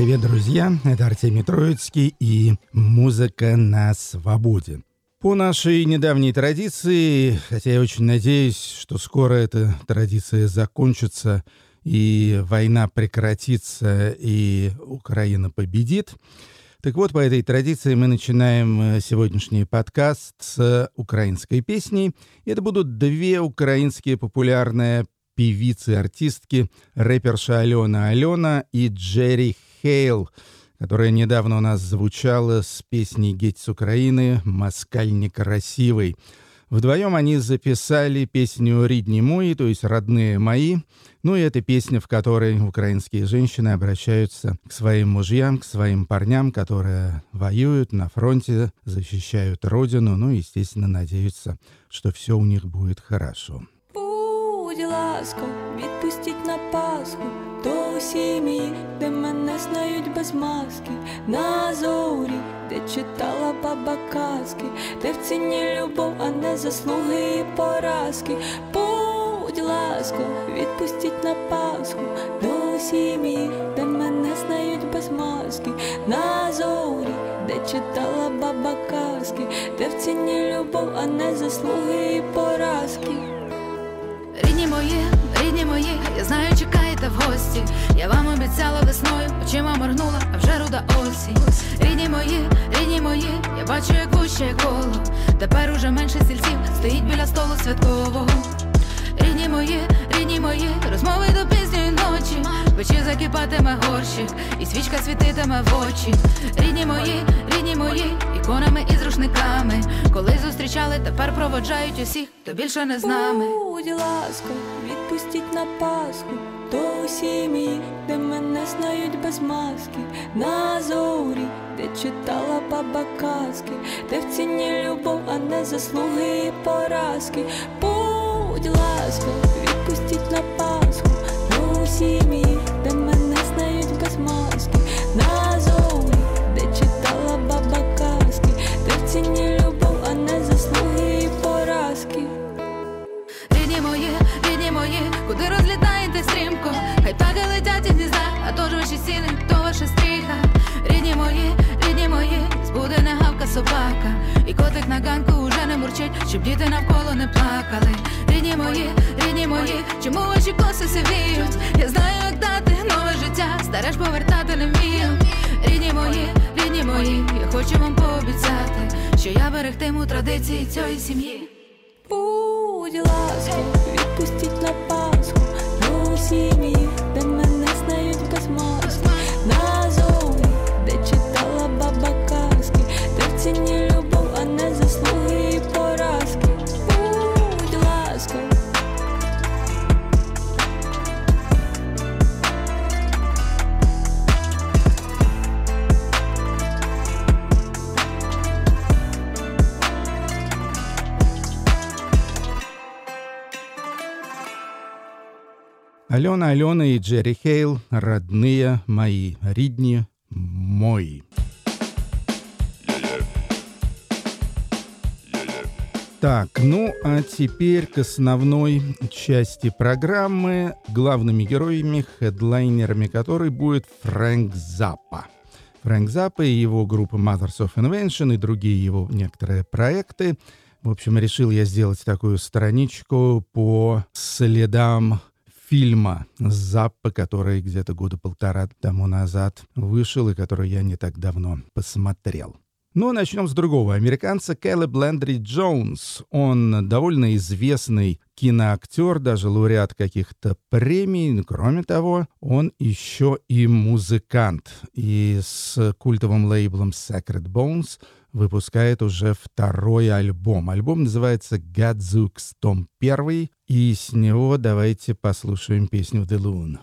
Привет, друзья! Это Артемий Троицкий и «Музыка на свободе». По нашей недавней традиции, хотя я очень надеюсь, что скоро эта традиция закончится и война прекратится и Украина победит, так вот, по этой традиции мы начинаем э, сегодняшний подкаст с украинской песней. Это будут две украинские популярные певицы, артистки, рэперша Алена Алена и Джерри Хейл, которая недавно у нас звучала с песней «Геть с Украины» «Москаль некрасивый». Вдвоем они записали песню «Ридни мои», то есть «Родные мои». Ну и это песня, в которой украинские женщины обращаются к своим мужьям, к своим парням, которые воюют на фронте, защищают родину, ну и, естественно, надеются, что все у них будет хорошо. Будь ласка, відпустіть на Пасху. До сім'ї, де мене знають без маски, на зорі, де читала баба казки, де в ціні любов, а не заслуги і поразки. Будь ласка, відпустіть на Пасху. До сім'ї, де мене знають без маски, на зорі, де читала баба казки, де в ціні любов, а не заслуги і поразки. Рідні мої, рідні мої, я знаю, чекаєте в гості. Я вам обіцяла весною, очима моргнула, а вже руда осінь. Рідні мої, рідні мої, я бачу, як вуще коло. Тепер уже менше сільців стоїть біля столу святкового. Рідні мої, рідні мої, розмови до пізньої ночі. Печі закипатиме горщик, і свічка світитиме в очі. Рідні мої, рідні мої, іконами і з рушниками. Коли зустрічали, тепер проводжають усіх, хто більше не з нами. Будь ласка, відпустіть на Пасху до сім'ї, де мене знають без маски, на зорі, де читала баба казки, де в ціні любов, а не заслуги і поразки. Будь ласка, відпустіть на Пасху сім'ї, де мене знають без маски, на зорі, де читала баба казки, де в любов, а не заслуги поразки. Рідні мої, рідні мої, куди розлітаєте стрімко? Хай птахи летять із гнізда, а то ж ваші сіни, собака. І котик на ганку уже не мурчить, щоб діти навколо не плакали. Рідні мої, рідні мої, чому ваші коси сивіють? Я знаю, як дати нове життя, старе ж повертати не вмію. Рідні мої, рідні мої, я хочу вам пообіцяти, що я берегтиму традиції цієї сім'ї. Будь ласка, відпустіть на Пасху до сім'ї, де мене знають без маски, Алена Алена и Джерри Хейл «Родные мои, ридни мои». Так, ну а теперь к основной части программы, главными героями, хедлайнерами которой будет Фрэнк Заппа. Фрэнк Заппа и его группа Mothers of Invention и другие его некоторые проекты. В общем, решил я сделать такую страничку по следам фильма Заппа, который где-то года полтора тому назад вышел и который я не так давно посмотрел. Ну, начнем с другого. Американца Кэллеб Лэндри Джонс. Он довольно известный киноактер, даже лауреат каких-то премий. Кроме того, он еще и музыкант. И с культовым лейблом Sacred Bones выпускает уже второй альбом. Альбом называется Gadzooks Том 1, и с него давайте послушаем песню The Loon.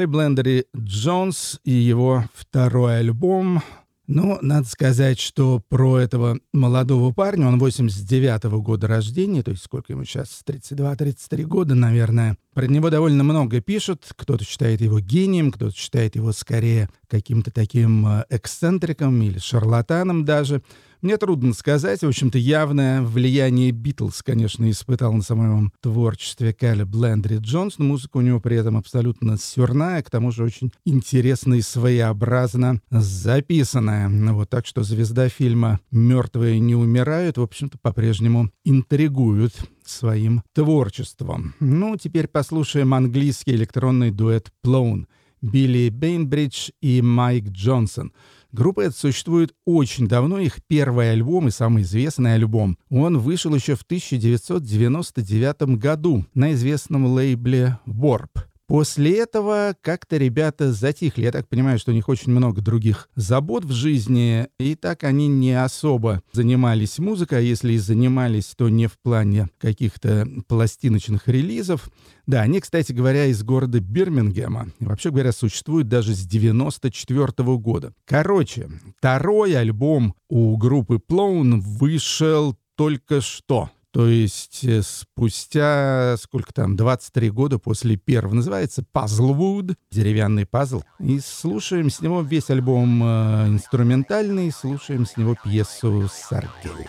Каль Блендери Джонс и его второй альбом. Ну, надо сказать, что про этого молодого парня, он 89-го года рождения, то есть сколько ему сейчас, 32-33 года, наверное. Про него довольно много пишут, кто-то считает его гением, кто-то считает его скорее каким-то таким э, эксцентриком или шарлатаном даже. Мне трудно сказать. В общем-то, явное влияние Битлз, конечно, испытал на самом творчестве Калли Блендри Джонс, но музыка у него при этом абсолютно сюрная, к тому же очень интересно и своеобразно записанная. Вот, так что звезда фильма «Мертвые не умирают», в общем-то, по-прежнему интригуют своим творчеством. Ну, теперь послушаем английский электронный дуэт «Плоун». Билли Бейнбридж и Майк Джонсон — Группа эта существует очень давно, их первый альбом и самый известный альбом. Он вышел еще в 1999 году на известном лейбле Warp. После этого как-то ребята затихли. Я так понимаю, что у них очень много других забот в жизни, и так они не особо занимались музыкой, а если и занимались, то не в плане каких-то пластиночных релизов. Да, они, кстати говоря, из города Бирмингема. Вообще говоря, существуют даже с 94 года. Короче, второй альбом у группы Plone вышел только что. То есть э, спустя, сколько там, 23 года после первого, называется Puzzlewood, деревянный пазл. И слушаем с него весь альбом э, инструментальный, слушаем с него пьесу Саргей.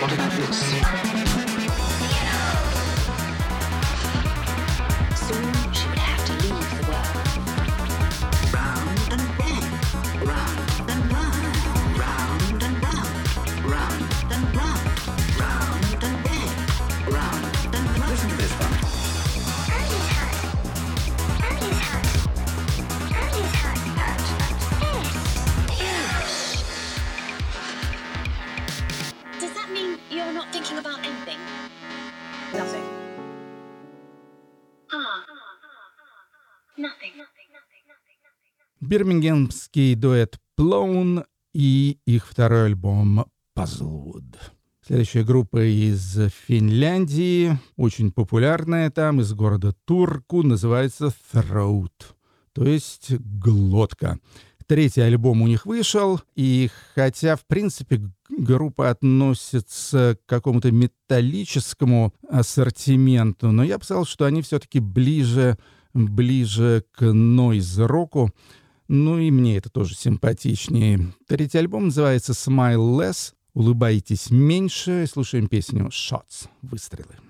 What about this? Бирмингемский дуэт Plone и их второй альбом Puzzlewood. Следующая группа из Финляндии, очень популярная там, из города Турку, называется Throat, то есть глотка. Третий альбом у них вышел, и хотя, в принципе, группа относится к какому-то металлическому ассортименту, но я бы сказал, что они все-таки ближе, ближе к нойз-року, ну и мне это тоже симпатичнее. Третий альбом называется «Smile Less». улыбайтесь меньше. Слушаем песню «Shots» — «Выстрелы».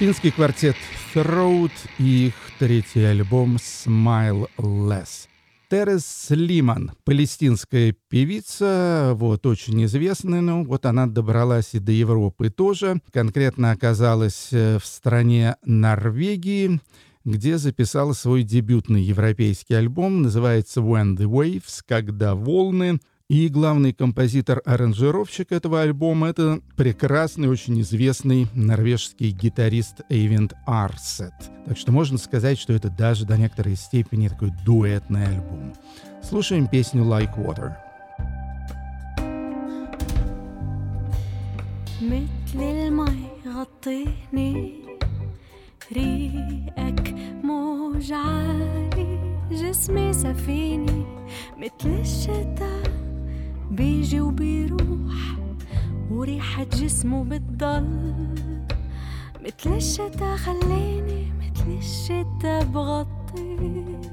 Финский квартет Throat и их третий альбом Smile Less. Терес Лиман, палестинская певица, вот очень известная, ну вот она добралась и до Европы тоже, конкретно оказалась э, в стране Норвегии, где записала свой дебютный европейский альбом, называется When the Waves, когда волны, и главный композитор-аранжировщик этого альбома — это прекрасный, очень известный норвежский гитарист Эйвент Арсет. Так что можно сказать, что это даже до некоторой степени такой дуэтный альбом. Слушаем песню «Like Water». مثل المي غطيني ريقك موج عالي جسمي سفينة مثل الشتا بيجي وبيروح وريحة جسمه بتضل. مثل الشتا خليني مثل الشتا بغطيك.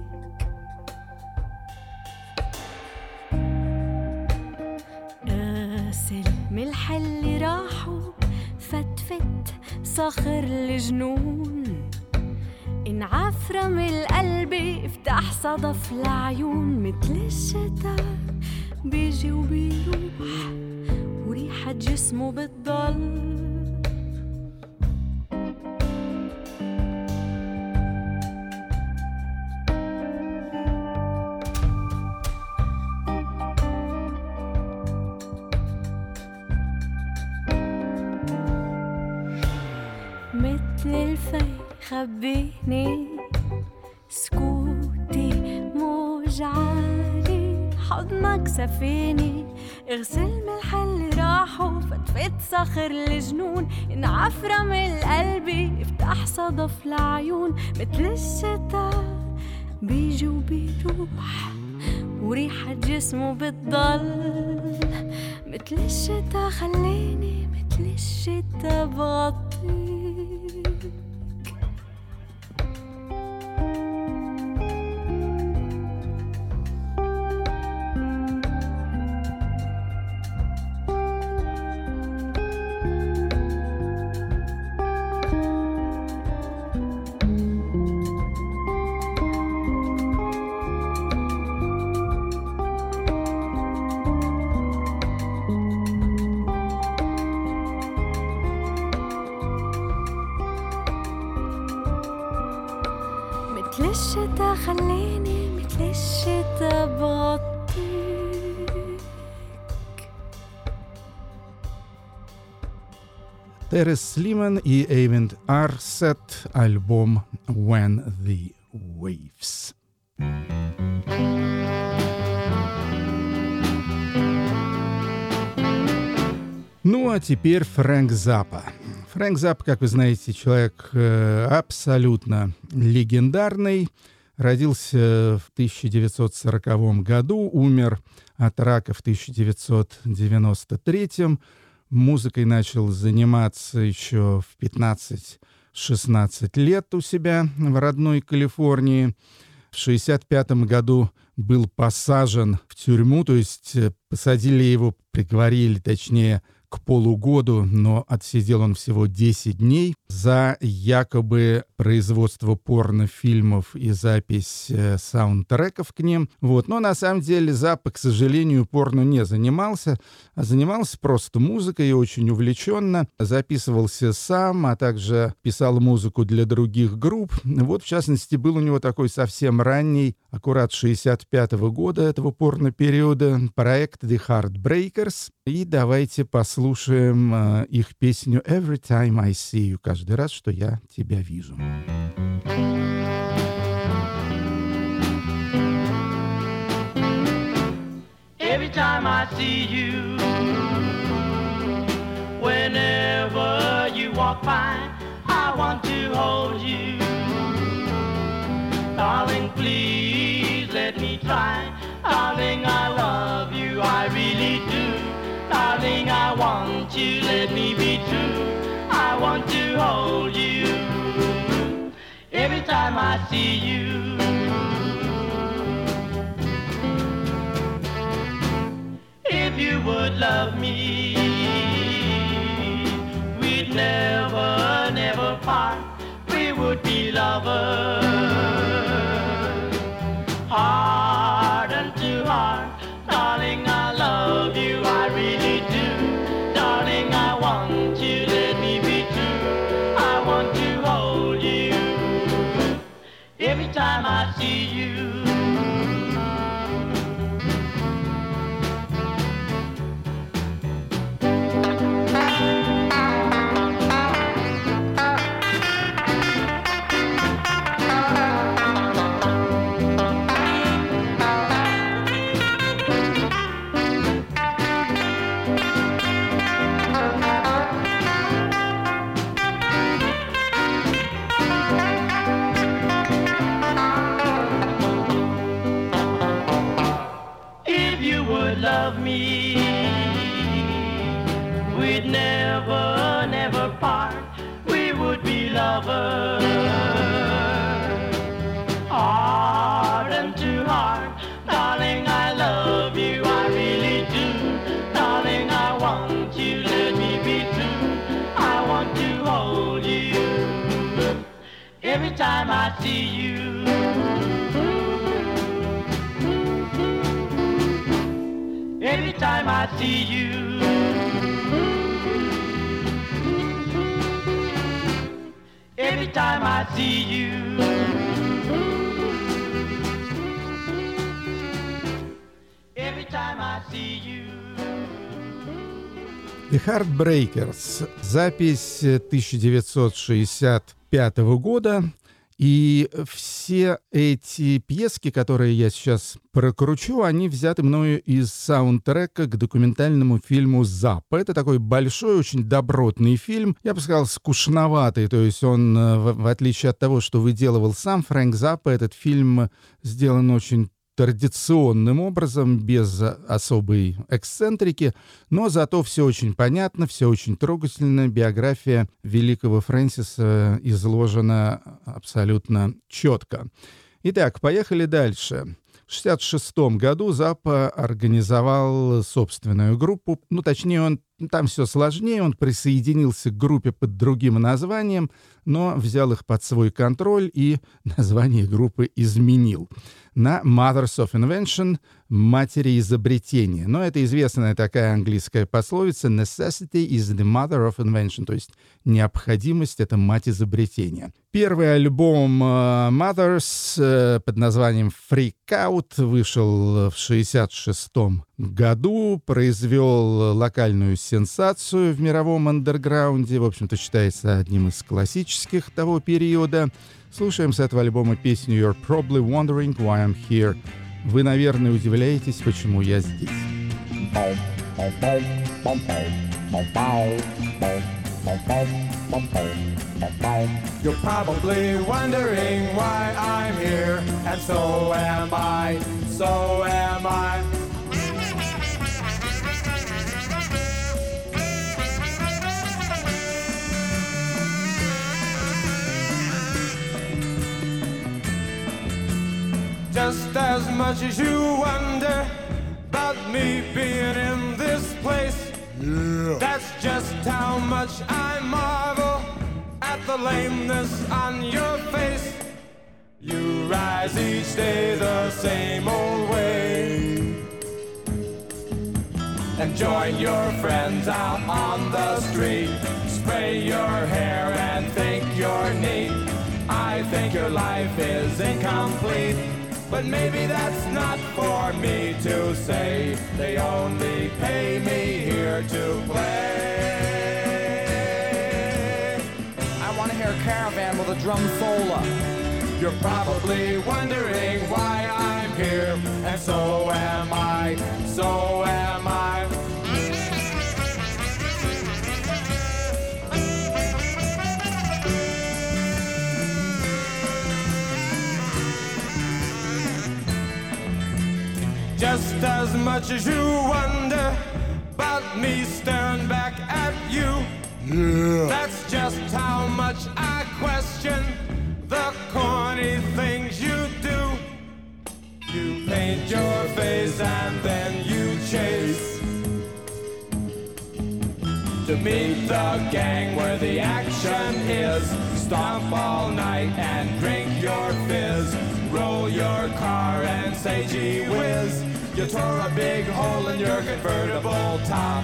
قاس الملح اللي راحوا فتفت صخر الجنون. انعفرم القلب افتح صدف العيون. مثل الشتا بيجي وبيروح. وريحة جسمه بتضل. مثل الفي خبيني سكوتي موج عالي حضنك سفيني اغسل ملح اللي راحوا فتفت صخر الجنون. انعفرم القلب افتح صدف العيون. مثل الشتا بيجي وبيروح وريحة جسمه بتضل. مثل الشتا خليني مثل الشتا بغطيك Терес Лиман и Эйвент Арсет, альбом When the Waves. Ну а теперь Фрэнк Заппа. Фрэнк Заппа, как вы знаете, человек э, абсолютно легендарный. Родился в 1940 году, умер от рака в 1993. Музыкой начал заниматься еще в 15-16 лет у себя в родной Калифорнии. В 1965 году был посажен в тюрьму, то есть э, посадили его, приговорили, точнее, к полугоду, но отсидел он всего 10 дней за якобы производство порнофильмов и запись э, саундтреков к ним. Вот. Но на самом деле Запа, к сожалению, порно не занимался, а занимался просто музыкой и очень увлеченно. Записывался сам, а также писал музыку для других групп. Вот, в частности, был у него такой совсем ранний, аккурат 65 -го года этого порно-периода, проект The Heartbreakers. И давайте послушаем э, их песню «Every Time I See You», каждый раз, что я тебя вижу. Every time I see you, whenever you walk by, I want to hold you. Darling, please let me try. Darling, I love you, I really do. I want you, let me be true. I want to hold you. Every time I see you. If you would love me, we'd never, never part. We would be lovers, I see you. Heartbreakers. Запись э, 1965 года. И все эти пьески, которые я сейчас прокручу, они взяты мною из саундтрека к документальному фильму «Запа». Это такой большой, очень добротный фильм. Я бы сказал, скучноватый. То есть он, э, в, отличие от того, что выделывал сам Фрэнк Запа, этот фильм сделан очень традиционным образом, без особой эксцентрики, но зато все очень понятно, все очень трогательно. Биография великого Фрэнсиса изложена абсолютно четко. Итак, поехали дальше. В 1966 году Запа организовал собственную группу. Ну, точнее, он там все сложнее. Он присоединился к группе под другим названием, но взял их под свой контроль и название группы изменил на Mothers of Invention — матери изобретения. Но это известная такая английская пословица «necessity is the mother of invention», то есть необходимость — это мать изобретения. Первый альбом э, Mothers э, под названием Freak Out вышел в 1966 году, произвел локальную сенсацию в мировом андерграунде, в общем-то считается одним из классических того периода. Слушаем с этого альбома песню «You're probably wondering why I'm here». Вы, наверное, удивляетесь, почему я здесь. You're probably wondering why I'm here, and so am I, so am I. Just as much as you wonder about me being in this place, that's just how much I marvel at the lameness on your face. You rise each day the same old way. And join your friends out on the street. Spray your hair and think you're neat. I think your life is incomplete. But maybe that's not for me to say. They only pay me here to play. I want to hear a caravan with a drum solo. You're probably wondering why I'm here, and so am I, so am I. Just as much as you wonder about me staring back at you. Yeah. That's just how much I question the corny things you do. You paint your face and then you chase to meet the gang where the action is. Stomp all night and drink your fizz. Roll your car and say gee whiz. You tore a big hole in your convertible top.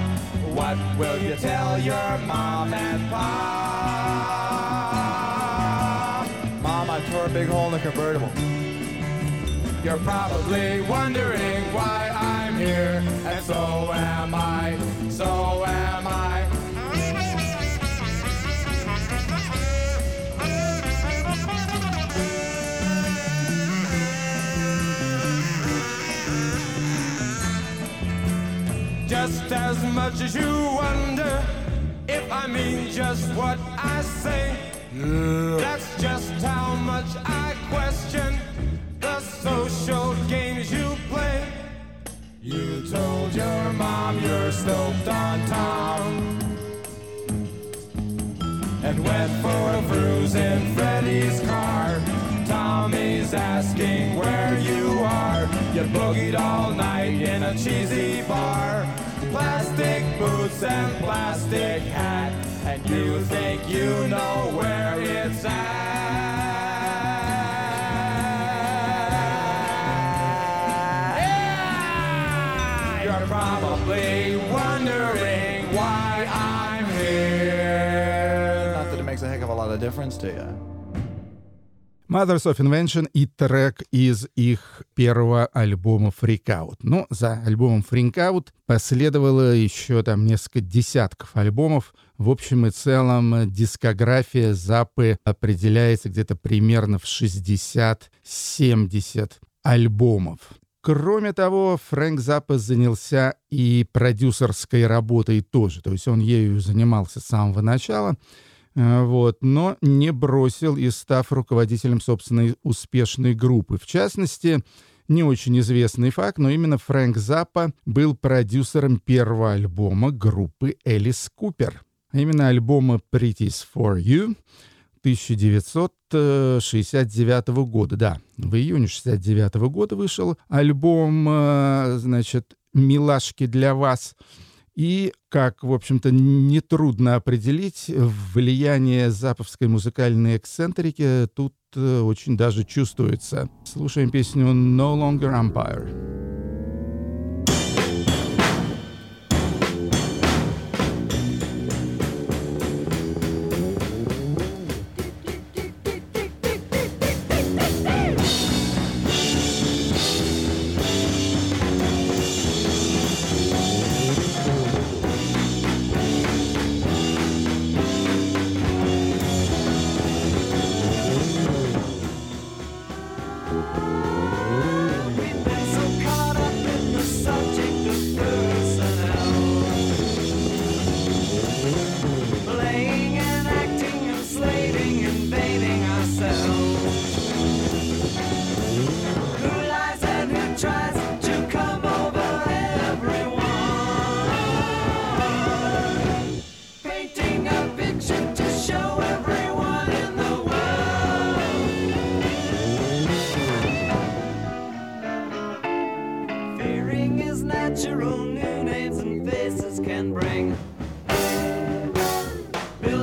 What will you tell your mom and pop? Mom, I tore a big hole in the convertible. You're probably wondering why I'm here, and so am I, so am I. as much as you wonder if I mean just what I say. That's just how much I question the social games you play. You told your mom you're stoked on Tom. And went for a cruise in Freddy's car. Tommy's asking where you are. You boogied all night in a cheesy bar. Plastic boots and plastic hat. And you think you know where it's at. Yeah! You're probably wondering why I'm here. Not that it makes a heck of a lot of difference to you. Mothers of Invention и трек из их первого альбома Freak Out. Но за альбомом Freak Out последовало еще там несколько десятков альбомов. В общем и целом дискография Запы определяется где-то примерно в 60-70 альбомов. Кроме того, Фрэнк Заппа занялся и продюсерской работой тоже. То есть он ею занимался с самого начала. Э, Вот, но не бросил и став руководителем собственной успешной группы. В частности, не очень известный факт, но именно Фрэнк Заппа был продюсером первого альбома группы Элис Купер. А именно альбома Pretty's for You 1969 года. Да, в июне 69 года вышел альбом, э, значит, «Милашки для вас». И, как, в общем-то, нетрудно определить, влияние заповской музыкальной эксцентрики тут э, очень даже чувствуется. Слушаем песню «No Longer Empire».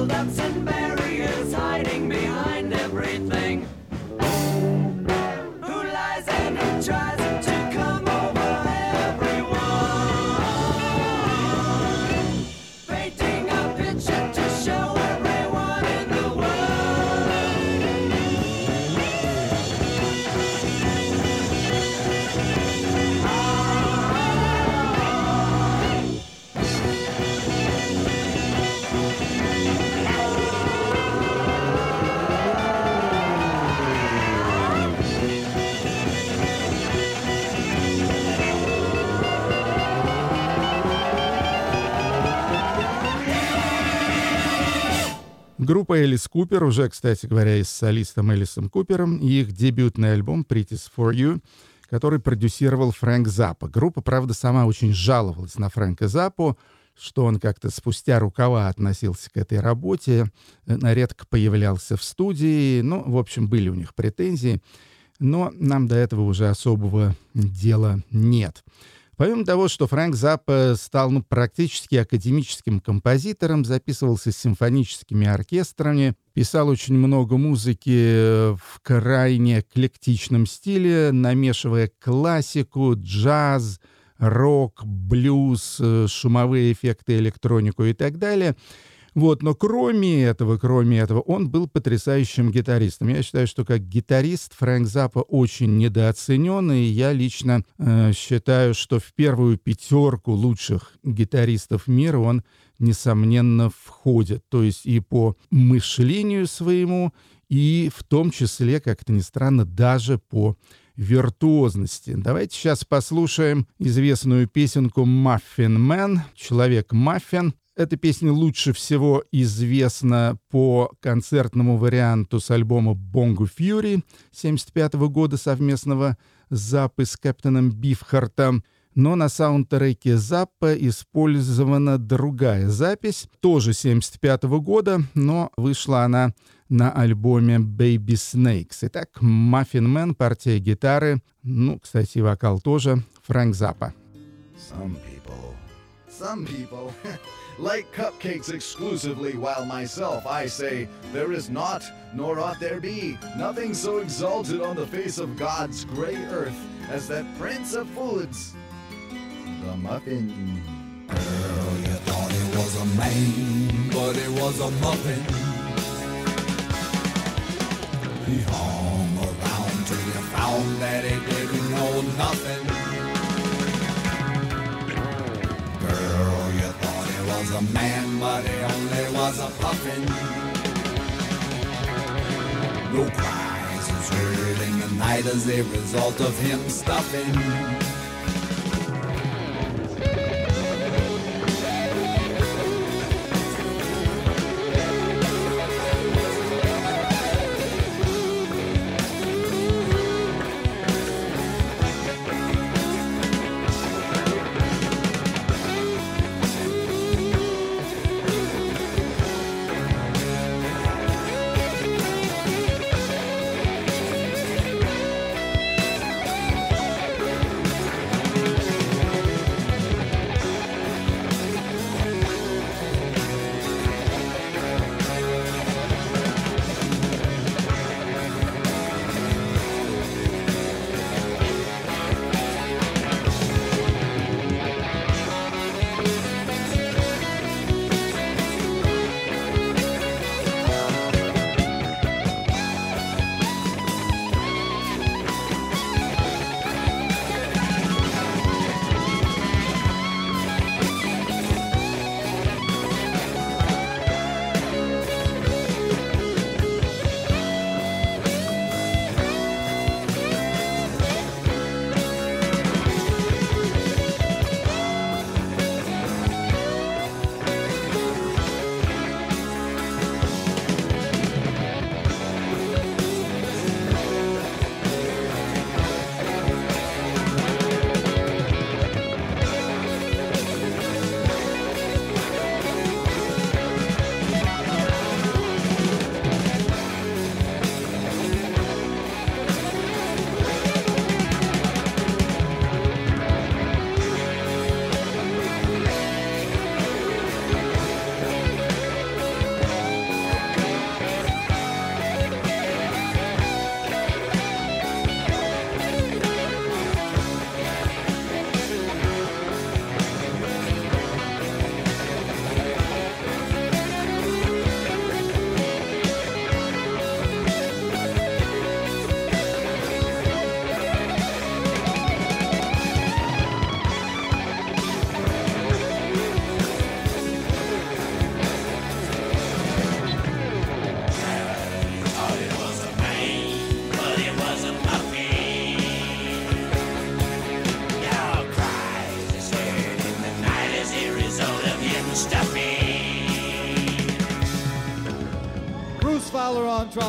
Build-ups and barriers hiding behind everything. Who lies and who tries Группа Элис Купер, уже, кстати говоря, и с солистом Элисом Купером, и их дебютный альбом «Pretty's for You», который продюсировал Фрэнк Заппа. Группа, правда, сама очень жаловалась на Фрэнка Заппу, что он как-то спустя рукава относился к этой работе, э, редко появлялся в студии, ну, в общем, были у них претензии, но нам до этого уже особого дела нет. Помимо того, что Фрэнк Заппа стал ну, практически академическим композитором, записывался с симфоническими оркестрами, писал очень много музыки в крайне эклектичном стиле, намешивая классику, джаз, рок, блюз, э, шумовые эффекты, электронику и так далее. Вот, но кроме этого, кроме этого, он был потрясающим гитаристом. Я считаю, что как гитарист Фрэнк Заппа очень недооценен, и я лично э, считаю, что в первую пятерку лучших гитаристов мира он, несомненно, входит. То есть и по мышлению своему, и в том числе, как это ни странно, даже по виртуозности. Давайте сейчас послушаем известную песенку «Muffin Man», «Человек-маффин». Эта песня лучше всего известна по концертному варианту с альбома «Bongo Fury» 1975 года совместного Заппы с Кэптоном Бифхартом. Но на саундтреке Заппа использована другая запись, тоже 1975 года, но вышла она на альбоме Baby Snakes. Итак, Muffin Man, партия гитары, ну, кстати, вокал тоже, Фрэнк Заппа. Some people, some people like cupcakes exclusively, while myself I say, there is not, nor ought there be, nothing so exalted on the face of God's grey earth as that prince of foods, the muffin. Girl, you thought it was a man, but it was a muffin. He hung around till you found that he didn't know nothing. Girl, you thought he was a man, but he only was a puffin. No cries is heard in the night as a result of him stuffing.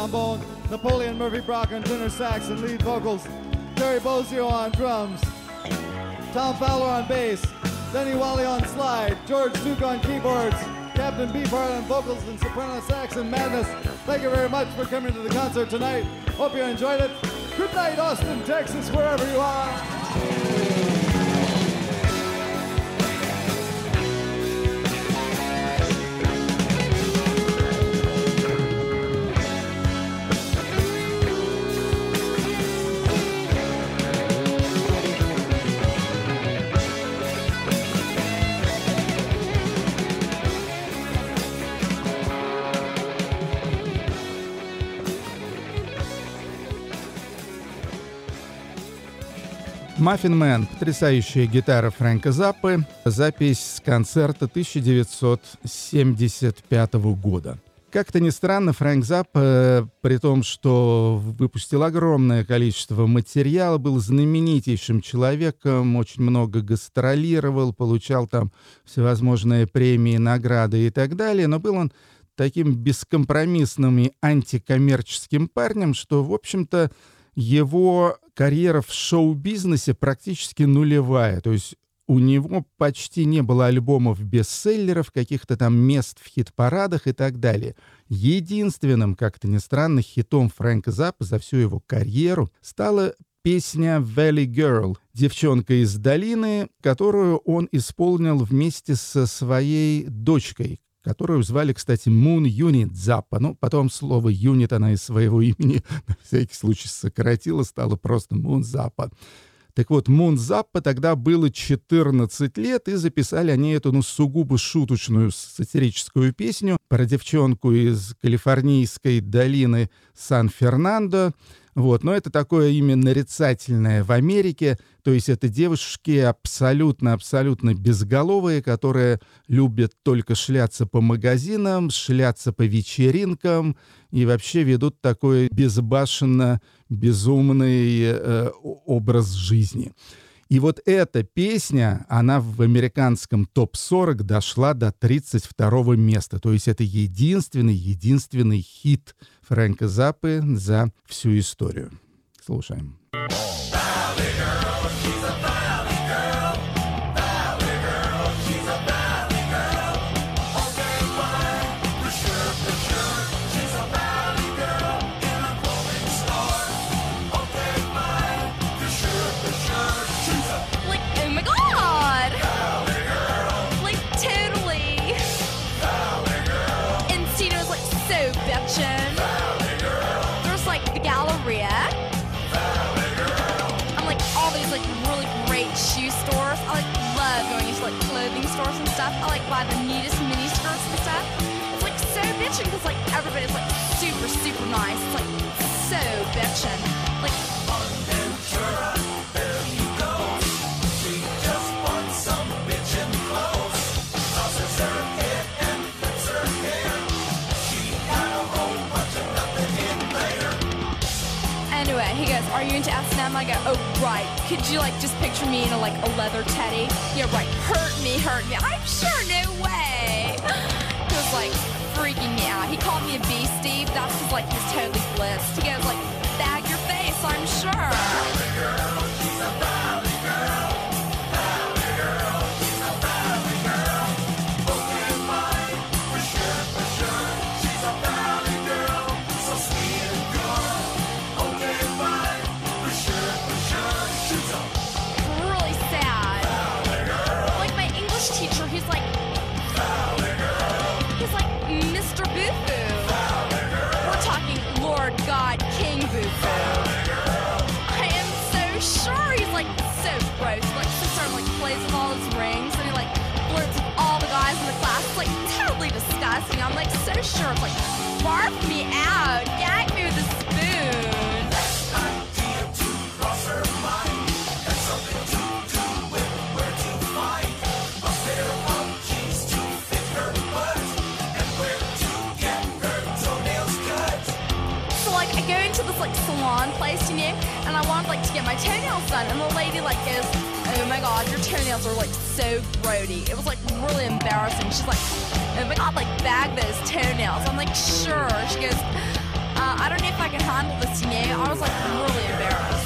Trombone, Napoleon Murphy Brock on tenor sax and lead vocals, Terry Bozio on drums, Tom Fowler on bass, Denny Wally on slide, George Duke on keyboards, Captain Beefheart on vocals and soprano sax and madness. Thank you very much for coming to the concert tonight. Hope you enjoyed it. Good night, Austin, Texas, wherever you are. Маффин Мэн, потрясающая гитара Фрэнка Заппы, запись с концерта 1975 года. Как-то ни странно, Фрэнк Заппа, э, при том, что выпустил огромное количество материала, был знаменитейшим человеком, очень много гастролировал, получал там всевозможные премии, награды и так далее, но был он таким бескомпромиссным и антикоммерческим парнем, что, в общем-то, его карьера в шоу-бизнесе практически нулевая. То есть у него почти не было альбомов бестселлеров, каких-то там мест в хит-парадах и так далее. Единственным, как-то ни странно, хитом Фрэнка Заппа за всю его карьеру стала песня «Valley Girl» «Девчонка из долины», которую он исполнил вместе со своей дочкой, которую звали, кстати, Moon Unit Заппа. Ну, потом слово «юнит» она из своего имени на всякий случай сократила, стала просто Moon Заппа. Так вот, Мун Заппа тогда было 14 лет, и записали они эту, ну, сугубо шуточную сатирическую песню про девчонку из калифорнийской долины Сан-Фернандо. Вот, но это такое имя нарицательное в Америке, то есть это девушки абсолютно-абсолютно безголовые, которые любят только шляться по магазинам, шляться по вечеринкам и вообще ведут такой безбашенно безумный э, образ жизни. И вот эта песня, она в американском топ-40 дошла до 32 места. То есть это единственный, единственный хит Фрэнка Заппы за всю историю. Слушаем. So sure. Like barf me out. Gag me with a spoon. So like I go into this like salon place, you know, and I wanted like to get my toenails done, and the lady like goes, oh my god, your toenails are like so grody. It was like really embarrassing. She's like, oh my god, like bag those toenails. I'm like, sure. She goes, uh, I don't know if I can handle this, you. I was like really embarrassed.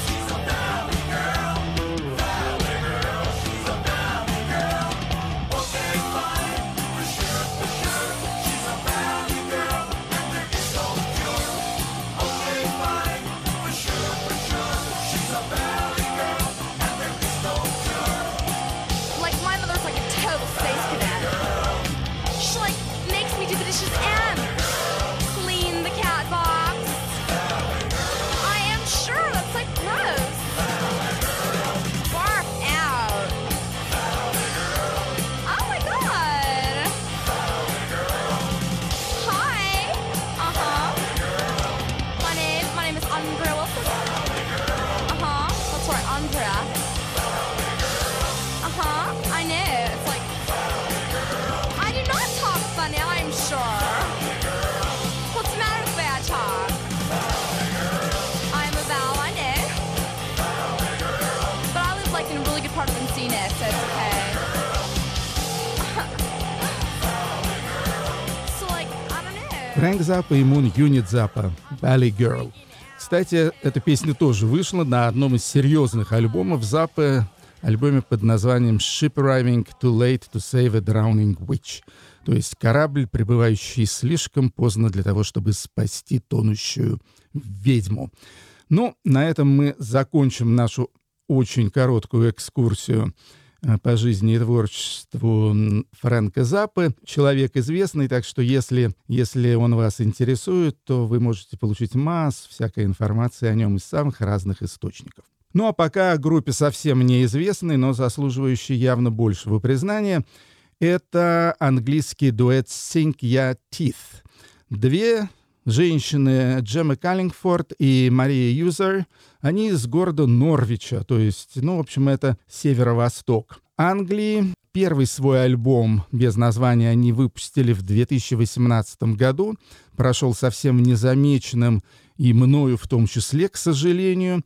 Фрэнк Запа и Мун Юнит Запа «Valley Girl». Кстати, эта песня тоже вышла на одном из серьезных альбомов Запы, альбоме под названием «Ship Arriving Too Late to Save a Drowning Witch», то есть корабль, прибывающий слишком поздно для того, чтобы спасти тонущую ведьму. Ну, на этом мы закончим нашу очень короткую экскурсию по жизни и творчеству Фрэнка Заппы. Человек известный, так что если, если он вас интересует, то вы можете получить масс всякой информации о нем из самых разных источников. Ну а пока о группе совсем неизвестной, но заслуживающей явно большего признания, это английский дуэт Sink Ya Teeth. Две женщины Джемма Каллингфорд и Мария Юзер, они из города Норвича, то есть, ну, в общем, это северо-восток Англии. Первый свой альбом без названия они выпустили в 2018 году. Прошел совсем незамеченным и мною в том числе, к сожалению.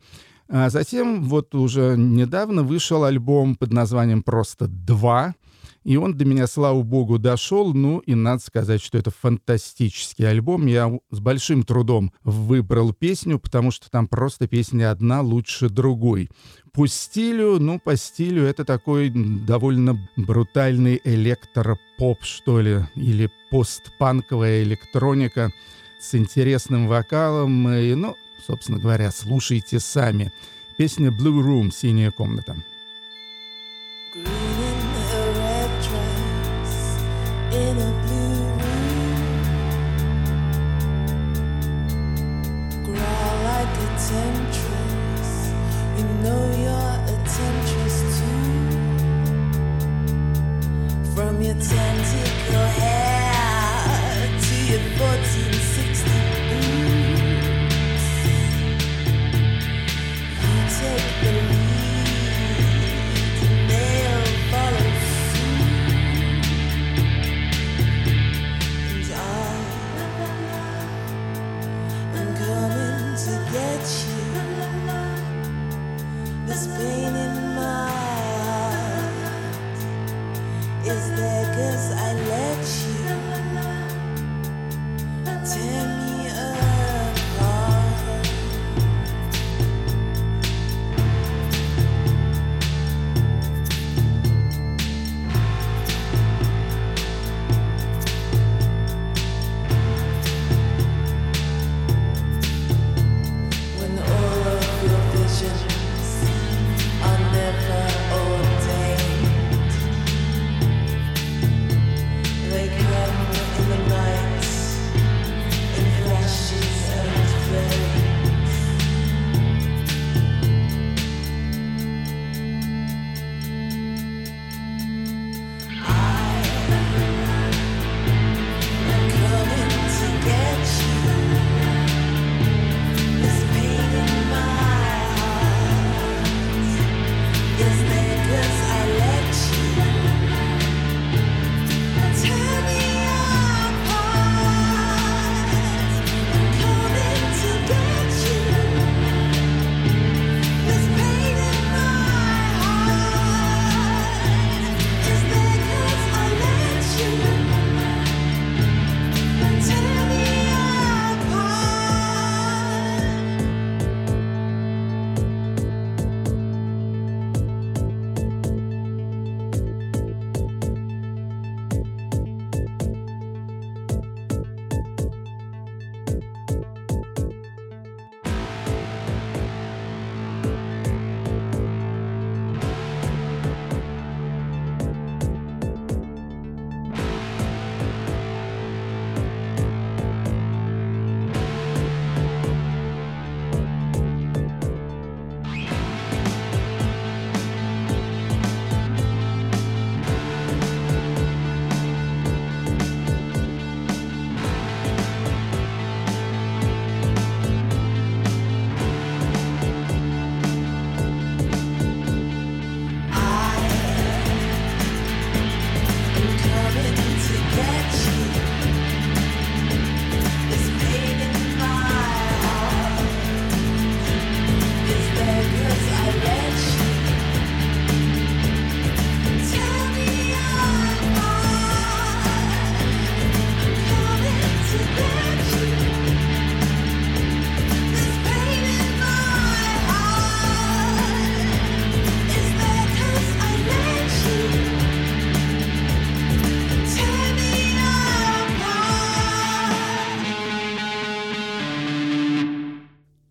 А затем вот уже недавно вышел альбом под названием «Просто два», и он до меня, слава богу, дошел. Ну, и надо сказать, что это фантастический альбом. Я с большим трудом выбрал песню, потому что там просто песня одна лучше другой. По стилю, ну, по стилю это такой довольно брутальный электропоп, что ли, или постпанковая электроника с интересным вокалом. И, ну, собственно говоря, слушайте сами. Песня Blue Room, «Синяя комната».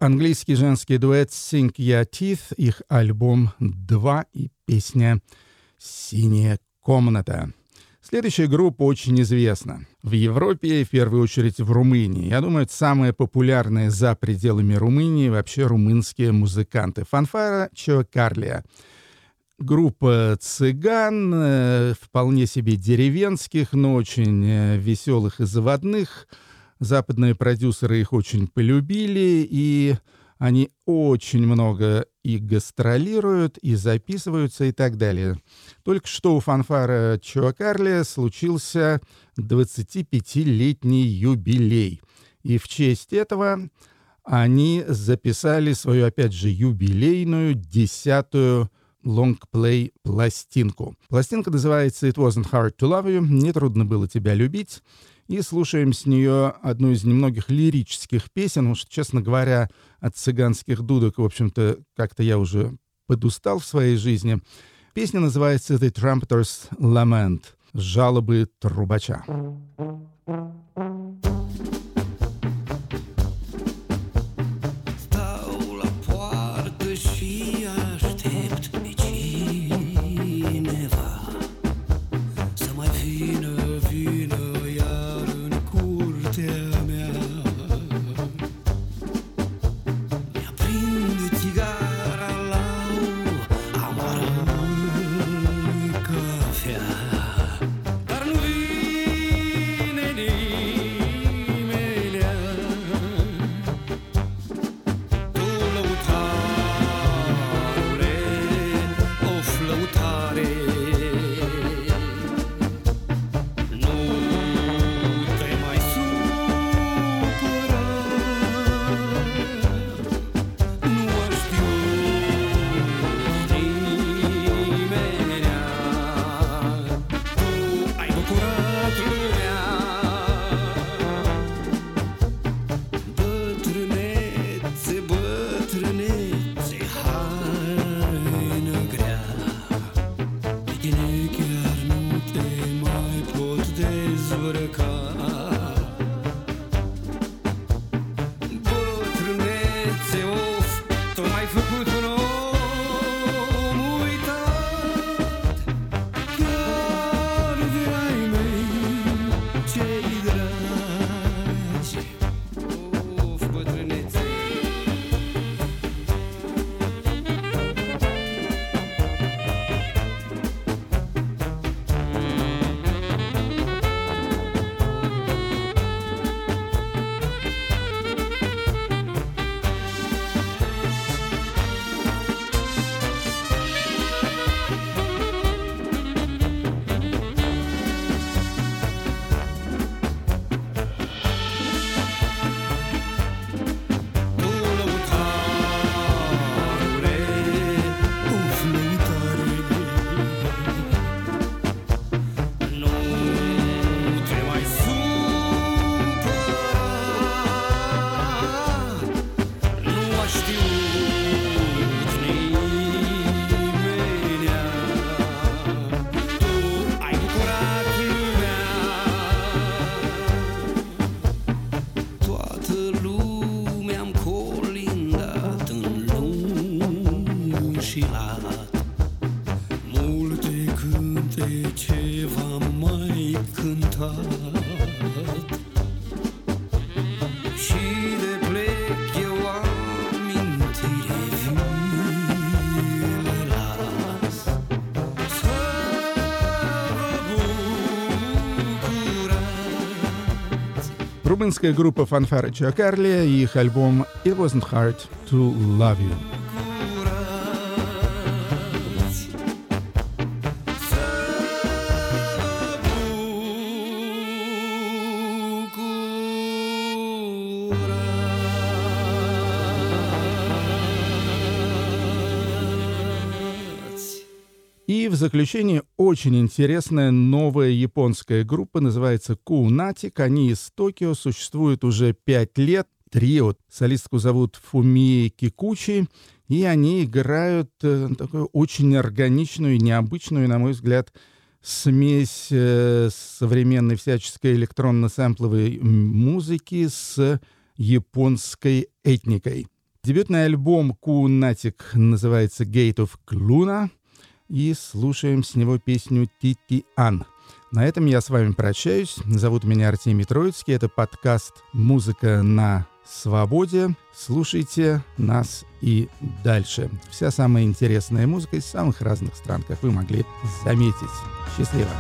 Английский женский дуэт Sink Your Teeth, их альбом 2 и песня «Синяя комната». Следующая группа очень известна. В Европе, в первую очередь в Румынии. Я думаю, это самые популярные за пределами Румынии вообще румынские музыканты. Фанфара Чокарлия. Группа цыган, э, вполне себе деревенских, но очень э, веселых и заводных. Западные продюсеры их очень полюбили, и они очень много и гастролируют, и записываются, и так далее. Только что у фанфара Чуакарли случился 25-летний юбилей. И в честь этого они записали свою, опять же, юбилейную десятую лонгплей пластинку. Пластинка называется «It wasn't hard to love you», «Нетрудно было тебя любить». И слушаем с нее одну из немногих лирических песен, потому что, честно говоря, от цыганских дудок, в общем-то, как-то я уже подустал в своей жизни. Песня называется «The Trumpeter's Lament» — «Жалобы трубача». Stau Румынская группа фанфара Чуакарлия и их альбом «It wasn't hard to love you». И в заключение очень интересная новая японская группа, называется Кунатик. Они из Токио, существуют уже пять лет. Трио. Солистку зовут Фумии Кикучи, и они играют э, такую очень органичную, необычную, на мой взгляд, смесь э, современной всяческой электронно-сэмпловой музыки с японской этникой. Дебютный альбом Кунатик называется Gate of Cluna, и слушаем с него песню Тити Ан. На этом я с вами прощаюсь. Зовут меня Артемий Троицкий. Это подкаст «Музыка на свободе». Слушайте нас и дальше. Вся самая интересная музыка из самых разных стран, как вы могли заметить. Счастливо!